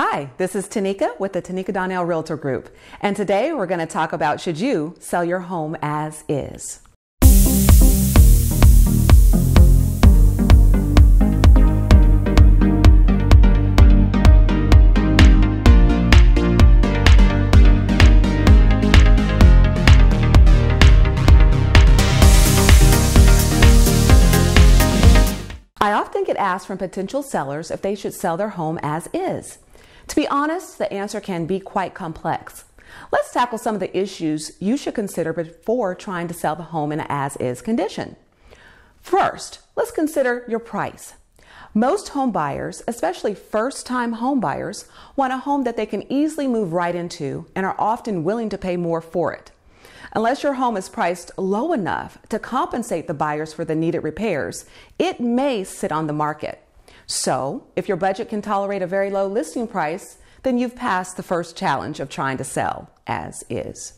Hi, this is Tanika with the Tanika Donnell Realtor Group, and today we're going to talk about should you sell your home as is. I often get asked from potential sellers if they should sell their home as is. To be honest, the answer can be quite complex. Let's tackle some of the issues you should consider before trying to sell the home in an as is condition. First, let's consider your price. Most home buyers, especially first time home buyers, want a home that they can easily move right into and are often willing to pay more for it. Unless your home is priced low enough to compensate the buyers for the needed repairs, it may sit on the market. So, if your budget can tolerate a very low listing price, then you've passed the first challenge of trying to sell as is.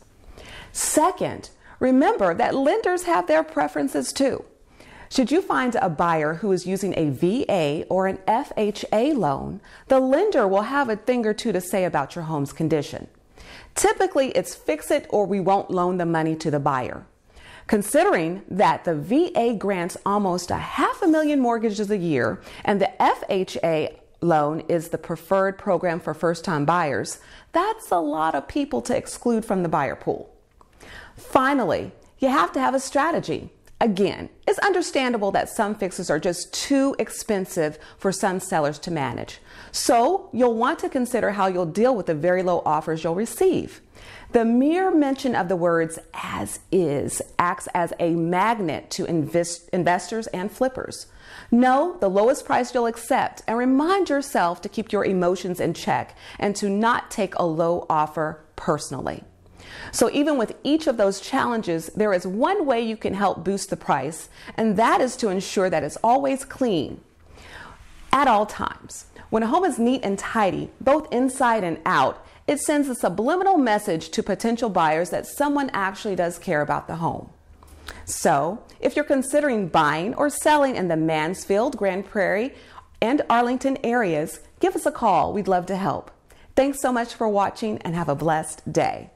Second, remember that lenders have their preferences too. Should you find a buyer who is using a VA or an FHA loan, the lender will have a thing or two to say about your home's condition. Typically, it's fix it or we won't loan the money to the buyer. Considering that the VA grants almost a half a million mortgages a year and the FHA loan is the preferred program for first time buyers, that's a lot of people to exclude from the buyer pool. Finally, you have to have a strategy. Again, it's understandable that some fixes are just too expensive for some sellers to manage. So you'll want to consider how you'll deal with the very low offers you'll receive. The mere mention of the words as is acts as a magnet to invest- investors and flippers. Know the lowest price you'll accept and remind yourself to keep your emotions in check and to not take a low offer personally. So, even with each of those challenges, there is one way you can help boost the price, and that is to ensure that it's always clean at all times. When a home is neat and tidy, both inside and out, it sends a subliminal message to potential buyers that someone actually does care about the home. So, if you're considering buying or selling in the Mansfield, Grand Prairie, and Arlington areas, give us a call. We'd love to help. Thanks so much for watching and have a blessed day.